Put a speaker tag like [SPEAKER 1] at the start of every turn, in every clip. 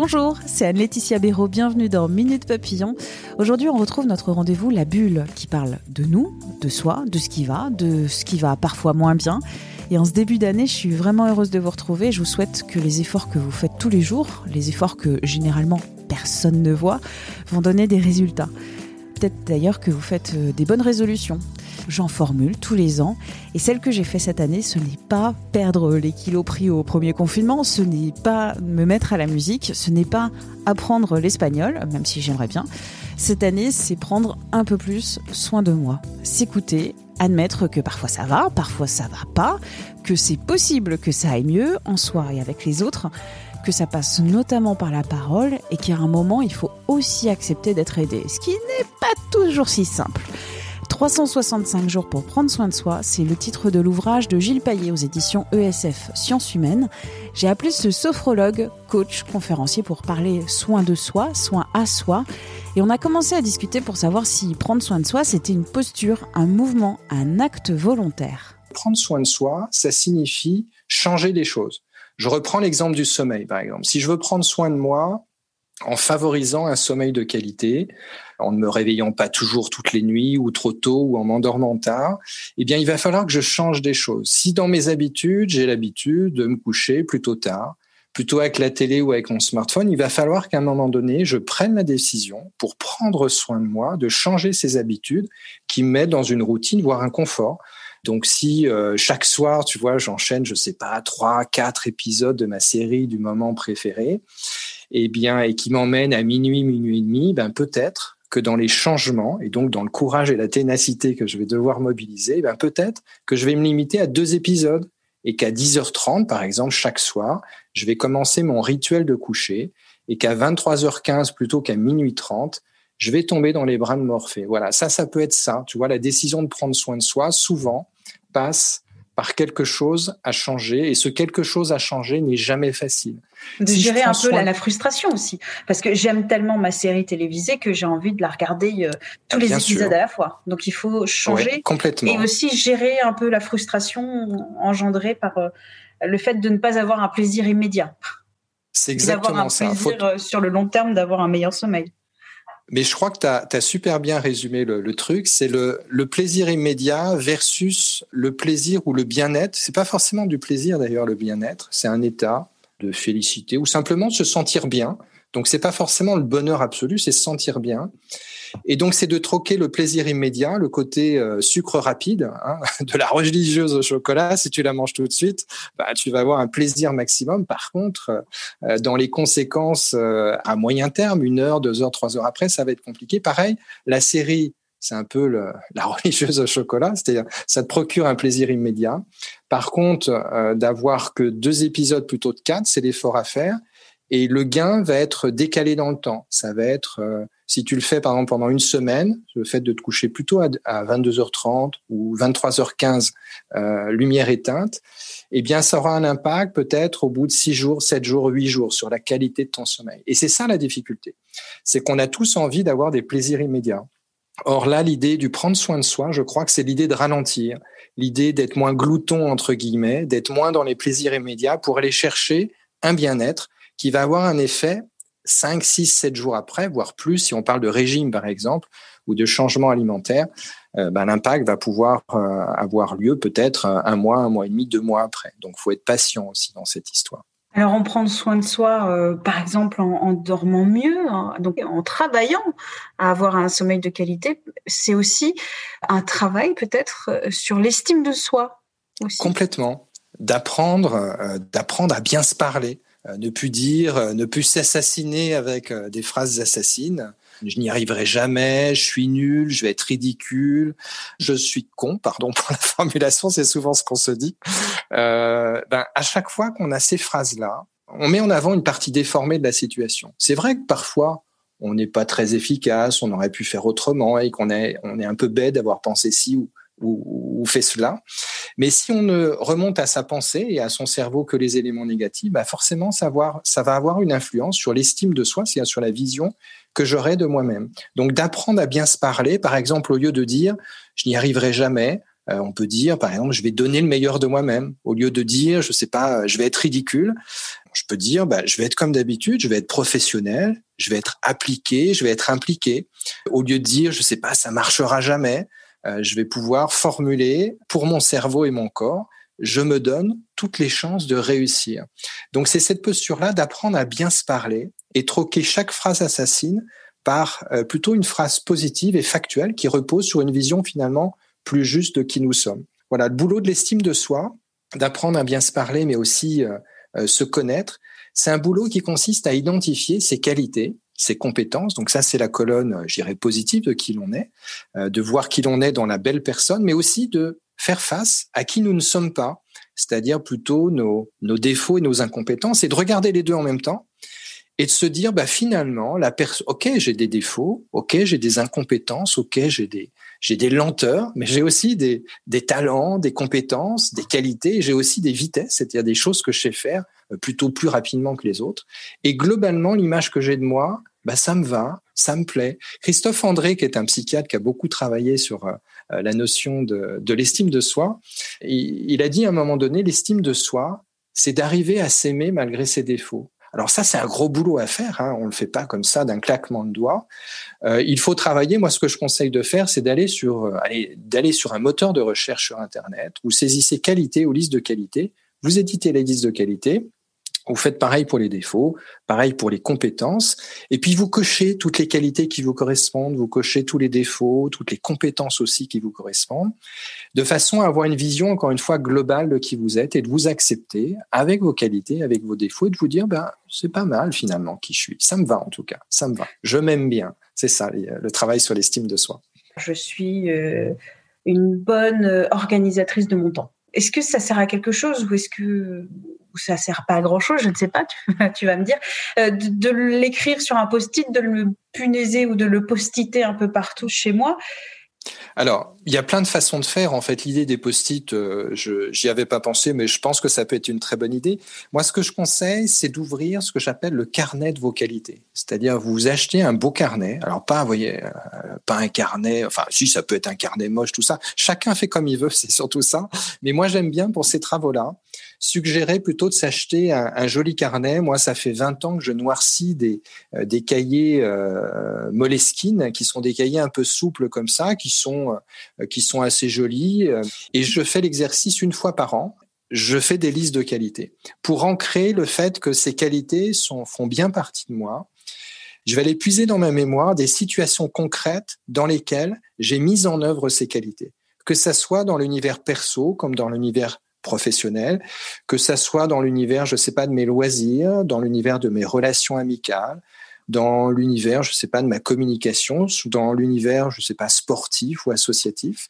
[SPEAKER 1] Bonjour, c'est Anne-Laetitia Béraud, bienvenue dans Minute Papillon. Aujourd'hui, on retrouve notre rendez-vous La Bulle, qui parle de nous, de soi, de ce qui va, de ce qui va parfois moins bien. Et en ce début d'année, je suis vraiment heureuse de vous retrouver. Je vous souhaite que les efforts que vous faites tous les jours, les efforts que généralement personne ne voit, vont donner des résultats. Peut-être d'ailleurs que vous faites euh, des bonnes résolutions. J'en formule tous les ans. Et celle que j'ai fait cette année, ce n'est pas perdre les kilos pris au premier confinement, ce n'est pas me mettre à la musique, ce n'est pas apprendre l'espagnol, même si j'aimerais bien. Cette année, c'est prendre un peu plus soin de moi, s'écouter, admettre que parfois ça va, parfois ça va pas, que c'est possible que ça aille mieux en soi et avec les autres, que ça passe notamment par la parole et qu'à un moment il faut aussi accepter d'être aidé, ce qui n'est pas toujours si simple. 365 jours pour prendre soin de soi, c'est le titre de l'ouvrage de Gilles Paillet aux éditions ESF Sciences Humaines. J'ai appelé ce sophrologue, coach, conférencier pour parler soin de soi, soin à soi. Et on a commencé à discuter pour savoir si prendre soin de soi, c'était une posture, un mouvement, un acte volontaire.
[SPEAKER 2] Prendre soin de soi, ça signifie changer les choses. Je reprends l'exemple du sommeil, par exemple. Si je veux prendre soin de moi en favorisant un sommeil de qualité, en ne me réveillant pas toujours toutes les nuits ou trop tôt ou en m'endormant tard, eh bien, il va falloir que je change des choses. Si dans mes habitudes, j'ai l'habitude de me coucher plutôt tard, plutôt avec la télé ou avec mon smartphone, il va falloir qu'à un moment donné, je prenne la décision pour prendre soin de moi, de changer ces habitudes qui mettent dans une routine, voire un confort. Donc si euh, chaque soir, tu vois, j'enchaîne, je sais pas, trois, quatre épisodes de ma série du moment préféré, eh bien, et qui m'emmène à minuit, minuit et demi, ben peut-être que dans les changements et donc dans le courage et la ténacité que je vais devoir mobiliser, ben peut-être que je vais me limiter à deux épisodes et qu'à 10h30, par exemple, chaque soir, je vais commencer mon rituel de coucher et qu'à 23h15 plutôt qu'à minuit 30, je vais tomber dans les bras de Morphée. Voilà, ça, ça peut être ça. Tu vois, la décision de prendre soin de soi, souvent, passe par quelque chose à changer et ce quelque chose à changer n'est jamais facile.
[SPEAKER 3] De gérer un peu la, frustration aussi, parce que j'aime tellement ma série télévisée que j'ai envie de la regarder euh, tous les épisodes à la fois. Donc il faut changer
[SPEAKER 2] complètement.
[SPEAKER 3] et aussi gérer un peu la frustration engendrée par euh, le fait de ne pas avoir un plaisir immédiat.
[SPEAKER 2] C'est exactement
[SPEAKER 3] un
[SPEAKER 2] ça.
[SPEAKER 3] Plaisir euh, sur le long terme d'avoir un meilleur sommeil.
[SPEAKER 2] Mais je crois que tu as, super bien résumé le, truc. C'est le, le, plaisir immédiat versus le plaisir ou le bien-être. C'est pas forcément du plaisir d'ailleurs le bien-être. C'est un état de félicité ou simplement de se sentir bien. Donc c'est pas forcément le bonheur absolu, c'est se sentir bien. Et donc c'est de troquer le plaisir immédiat, le côté euh, sucre rapide hein, de la religieuse au chocolat. Si tu la manges tout de suite, bah, tu vas avoir un plaisir maximum. Par contre, euh, dans les conséquences euh, à moyen terme, une heure, deux heures, trois heures après, ça va être compliqué. Pareil, la série c'est un peu la religieuse au chocolat, c'est-à-dire ça te procure un plaisir immédiat. Par contre, d'avoir que deux épisodes plutôt de quatre, c'est l'effort à faire. Et le gain va être décalé dans le temps. Ça va être, euh, si tu le fais par exemple pendant une semaine, le fait de te coucher plutôt à, 22h30 ou 23h15, euh, lumière éteinte, eh bien ça aura un impact peut-être au bout de 6 jours, 7 jours, 8 jours sur la qualité de ton sommeil. Et c'est ça la difficulté. C'est qu'on a tous envie d'avoir des plaisirs immédiats. Or là, l'idée du prendre soin de soi, je crois que c'est l'idée de ralentir, l'idée d'être moins glouton, entre guillemets, d'être moins dans les plaisirs immédiats pour aller chercher un bien-être qui va avoir un effet 5, 6, 7 jours après, voire plus, si on parle de régime par exemple, ou de changement alimentaire, euh, ben, l'impact va pouvoir euh, avoir lieu peut-être un mois, un mois et demi, deux mois après. Donc il faut être patient aussi dans cette histoire.
[SPEAKER 3] Alors, on prend soin de soi, euh, par exemple, en, dormant mieux, hein, donc en travaillant à avoir un sommeil de qualité, c'est aussi un travail peut-être sur l'estime de soi.
[SPEAKER 2] Complètement. D'apprendre, d'apprendre à bien se parler, euh, ne plus dire, euh, ne plus s'assassiner avec euh, des phrases assassines, je n'y arriverai jamais, je suis nul, je vais être ridicule, je suis con, pardon pour la formulation, c'est souvent ce qu'on se dit. Euh, ben, à chaque fois qu'on a ces phrases-là, on met en avant une partie déformée de la situation. C'est vrai que parfois, on n'est pas très efficace, on aurait pu faire autrement et qu'on est, on est un peu bête d'avoir pensé ci ou, ou, fait cela. Mais si on ne remonte à sa pensée et à son cerveau que les éléments négatifs, bah forcément, ça va avoir une influence sur l'estime de soi, c'est-à-dire sur la vision que j'aurai de moi-même. Donc d'apprendre à bien se parler, par exemple, au lieu de dire je n'y arriverai jamais, euh, on peut dire, par exemple, je vais donner le meilleur de moi-même. Au lieu de dire, je sais pas, je vais être ridicule, je peux dire, bah, je vais être comme d'habitude, je vais être professionnel, je vais être appliqué, je vais être impliqué. Au lieu de dire, je sais pas, ça marchera jamais, je vais pouvoir formuler pour mon cerveau et mon corps, je me donne toutes les chances de réussir. Donc c'est cette posture-là d'apprendre à bien se parler et troquer chaque phrase assassine par euh, plutôt une phrase positive et factuelle qui repose sur une vision finalement plus juste de qui nous sommes. Voilà, le boulot de l'estime de soi, d'apprendre à bien se parler, mais aussi euh, se connaître, c'est un boulot qui consiste à identifier ses qualités, ses compétences. Donc ça, c'est la colonne, euh, j'irais, positive de qui l'on est, euh, de voir qui l'on est dans la belle personne, mais aussi de faire face à qui nous ne sommes pas, c'est-à-dire plutôt nos, nos défauts et nos incompétences, et de regarder les deux en même temps et de se dire, bah finalement, la personne, ok, j'ai des défauts, ok, j'ai des incompétences, ok, j'ai des j'ai des lenteurs, mais j'ai aussi des des talents, des compétences, des qualités, j'ai aussi des vitesses, c'est-à-dire des choses que je sais faire euh, plutôt plus rapidement que les autres. Et globalement, l'image que j'ai de moi, bah, ça me va, ça me plaît. Christophe André, qui est un psychiatre qui a beaucoup travaillé sur euh, euh, la notion de, de l'estime de soi, il, il a dit à un moment donné, l'estime de soi, c'est d'arriver à s'aimer malgré ses défauts. Alors ça, c'est un gros boulot à faire. Hein. On le fait pas comme ça d'un claquement de doigts. Euh, il faut travailler. Moi, ce que je conseille de faire, c'est d'aller sur, d'aller sur un moteur de recherche sur Internet. Vous saisissez qualité ou liste de qualité. Vous éditez les listes de qualité. Vous faites pareil pour les défauts, pareil pour les compétences, et puis vous cochez toutes les qualités qui vous correspondent, vous cochez tous les défauts, toutes les compétences aussi qui vous correspondent, de façon à avoir une vision, encore une fois, globale de qui vous êtes et de vous accepter avec vos qualités, avec vos défauts, et de vous dire, ben, c'est pas mal finalement qui je suis. Ça me va en tout cas, ça me va. Je m'aime bien. C'est ça, le travail sur l'estime de soi.
[SPEAKER 3] Je suis euh, une bonne euh, organisatrice de mon temps. Est-ce que ça sert à quelque chose ou est-ce que ça sert pas à grand chose, je ne sais pas, tu, vas me dire, euh, de, l'écrire sur un post-it, de le punaiser ou de le postiter un peu partout chez moi.
[SPEAKER 2] Alors, il y a plein de façons de faire. En fait, l'idée des post-it, euh, je j'y avais pas pensé, mais je pense que ça peut être une très bonne idée. Moi, ce que je conseille, c'est d'ouvrir ce que j'appelle le carnet de vos qualités. C'est-à-dire, vous achetez un beau carnet. Alors, pas, voyez, euh, pas un carnet. Enfin, si, ça peut être un carnet moche, tout ça. Chacun fait comme il veut, c'est surtout ça. Mais moi, j'aime bien pour ces travaux-là suggérer plutôt de s'acheter un, joli carnet. Moi, ça fait 20 ans que je noircis des, euh, des cahiers euh, Moleskine, qui sont des cahiers un peu souples comme ça, qui sont, euh, qui sont assez jolis. Et je fais l'exercice une fois par an. Je fais des listes de qualités pour ancrer le fait que ces qualités sont, font bien partie de moi. Je vais aller puiser dans ma mémoire des situations concrètes dans lesquelles j'ai mis en œuvre ces qualités, que ça soit dans l'univers perso comme dans l'univers professionnel, que ça soit dans l'univers, je sais pas, de mes loisirs, dans l'univers de mes relations amicales, dans l'univers, je sais pas, de ma communication, dans l'univers, je sais pas, sportif ou associatif.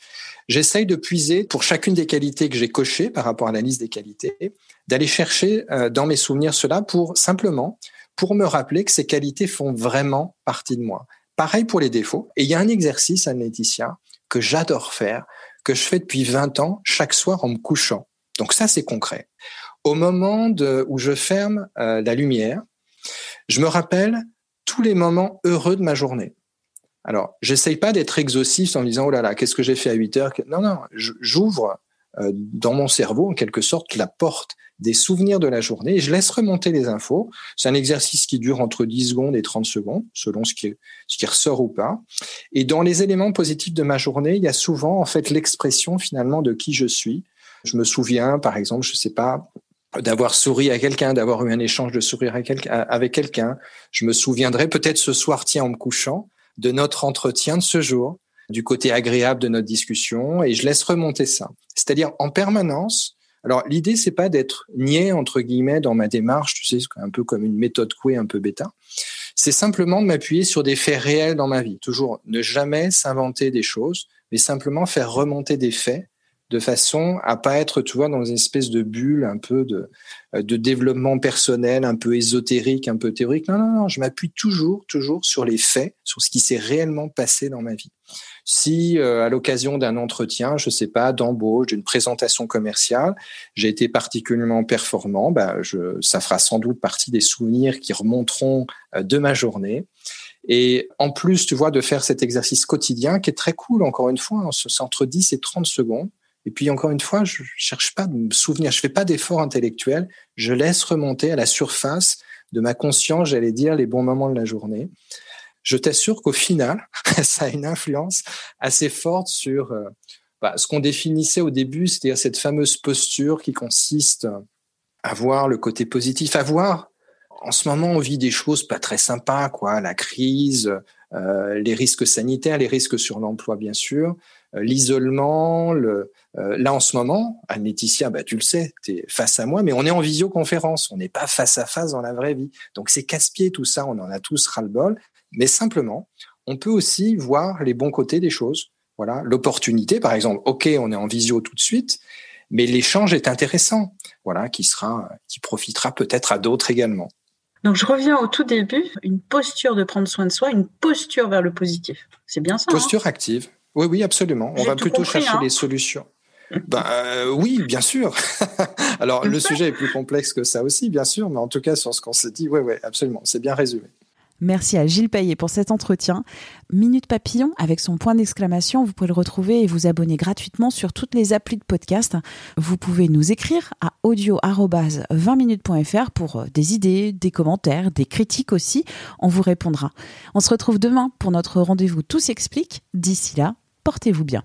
[SPEAKER 2] J'essaye de puiser pour chacune des qualités que j'ai cochées par rapport à la liste des qualités, d'aller chercher euh, dans mes souvenirs cela pour simplement, pour me rappeler que ces qualités font vraiment partie de moi. Pareil pour les défauts. Et il y a un exercice, Anne-Laetitia, que j'adore faire, que je fais depuis 20 ans, chaque soir en me couchant. Donc ça, c'est concret. Au moment où je ferme euh, la lumière, je me rappelle tous les moments heureux de ma journée. Alors, j'essaye pas d'être exhaustif en me disant, oh là là, qu'est-ce que j'ai fait à 8 heures Non, non, j'ouvre euh, dans mon cerveau, en quelque sorte, la porte des souvenirs de la journée et je laisse remonter les infos. C'est un exercice qui dure entre 10 secondes et 30 secondes, selon ce qui, ce qui ressort ou pas. Et dans les éléments positifs de ma journée, il y a souvent, en fait, l'expression finalement de qui je suis, je me souviens, par exemple, je sais pas, d'avoir souri à quelqu'un, d'avoir eu un échange de sourire avec quelqu'un. Je me souviendrai peut-être ce soir, tiens, en me couchant, de notre entretien de ce jour, du côté agréable de notre discussion, et je laisse remonter ça. C'est-à-dire en permanence. Alors l'idée c'est pas d'être niais entre guillemets dans ma démarche, tu sais, un peu comme une méthode couée un peu bêta. c'est simplement de m'appuyer sur des faits réels dans ma vie. Toujours ne jamais s'inventer des choses, mais simplement faire remonter des faits de façon à pas être, tu vois, dans une espèce de bulle un peu de, de développement personnel, un peu ésotérique, un peu théorique. Non, non, non, je m'appuie toujours, toujours sur les faits, sur ce qui s'est réellement passé dans ma vie. Si euh, à l'occasion d'un entretien, je sais pas, d'embauche, d'une présentation commerciale, j'ai été particulièrement performant, bah, je, ça fera sans doute partie des souvenirs qui remonteront euh, de ma journée. Et en plus, tu vois, de faire cet exercice quotidien qui est très cool, encore une fois, hein, entre 10 et 30 secondes. Et puis encore une fois, je cherche pas de me souvenir, je fais pas d'effort intellectuel, je laisse remonter à la surface de ma conscience, j'allais dire, les bons moments de la journée je t'assure qu'au final, ça a une influence assez forte sur euh, bah, ce qu'on définissait au début, c'est-à-dire cette fameuse posture qui consiste à voir le côté positif, à voir. En ce moment, on vit des choses pas très sympas, quoi, la crise, euh, les risques sanitaires, les risques sur l'emploi, bien sûr, l'isolement. Le, là, en ce moment, Anne-Laetitia, bah, tu le sais, tu es face à moi, mais on est en visioconférence, on n'est pas face à face dans la vraie vie. Donc, c'est casse-pied tout ça, on en a tous ras-le-bol. Mais simplement, on peut aussi voir les bons côtés des choses. Voilà, l'opportunité, par exemple. Ok, on est en visio tout de suite, mais l'échange est intéressant. Voilà, qui sera, qui profitera peut-être à d'autres également.
[SPEAKER 3] Donc je reviens au tout début, une posture de prendre soin de soi, une posture vers le positif. C'est bien ça.
[SPEAKER 2] Hein? Posture active. Oui, oui, absolument. On va plutôt chercher hein. les solutions. Ben euh, oui, bien sûr. Alors le sujet est plus complexe que ça aussi, bien sûr, mais en tout cas sur ce qu'on s'est dit, oui, oui, absolument, c'est bien résumé.
[SPEAKER 1] Merci à Gilles Payet pour cet entretien. Minute Papillon avec son point d'exclamation, vous pouvez le retrouver et vous abonner gratuitement sur toutes les applis de podcast. Vous pouvez nous écrire à audio-20minutes.fr pour euh, des idées, des commentaires, des critiques aussi. On vous répondra. On se retrouve demain pour notre rendez-vous Tout s'explique. D'ici là, portez-vous bien.